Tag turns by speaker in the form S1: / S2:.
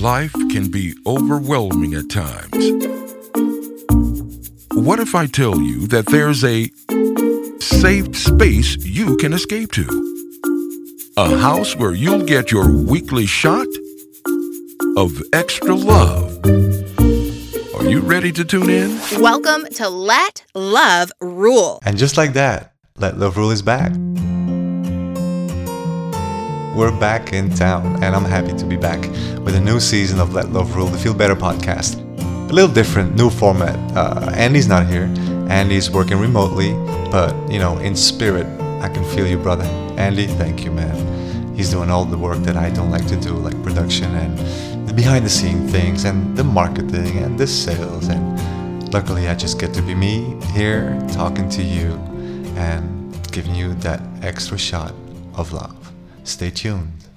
S1: life can be overwhelming at times. What if I tell you that there's a safe space you can escape to? A house where you'll get your weekly shot of extra love. Are you ready to tune in?
S2: Welcome to Let Love Rule.
S3: And just like that, Let Love Rule is back. We're back in town, and I'm happy to be back with a new season of Let Love Rule, the Feel Better podcast. A little different, new format. Uh, Andy's not here. Andy's working remotely, but you know, in spirit, I can feel you, brother. Andy, thank you, man. He's doing all the work that I don't like to do, like production and the behind the scene things, and the marketing and the sales. And luckily, I just get to be me here, talking to you, and giving you that extra shot of love. Stay tuned.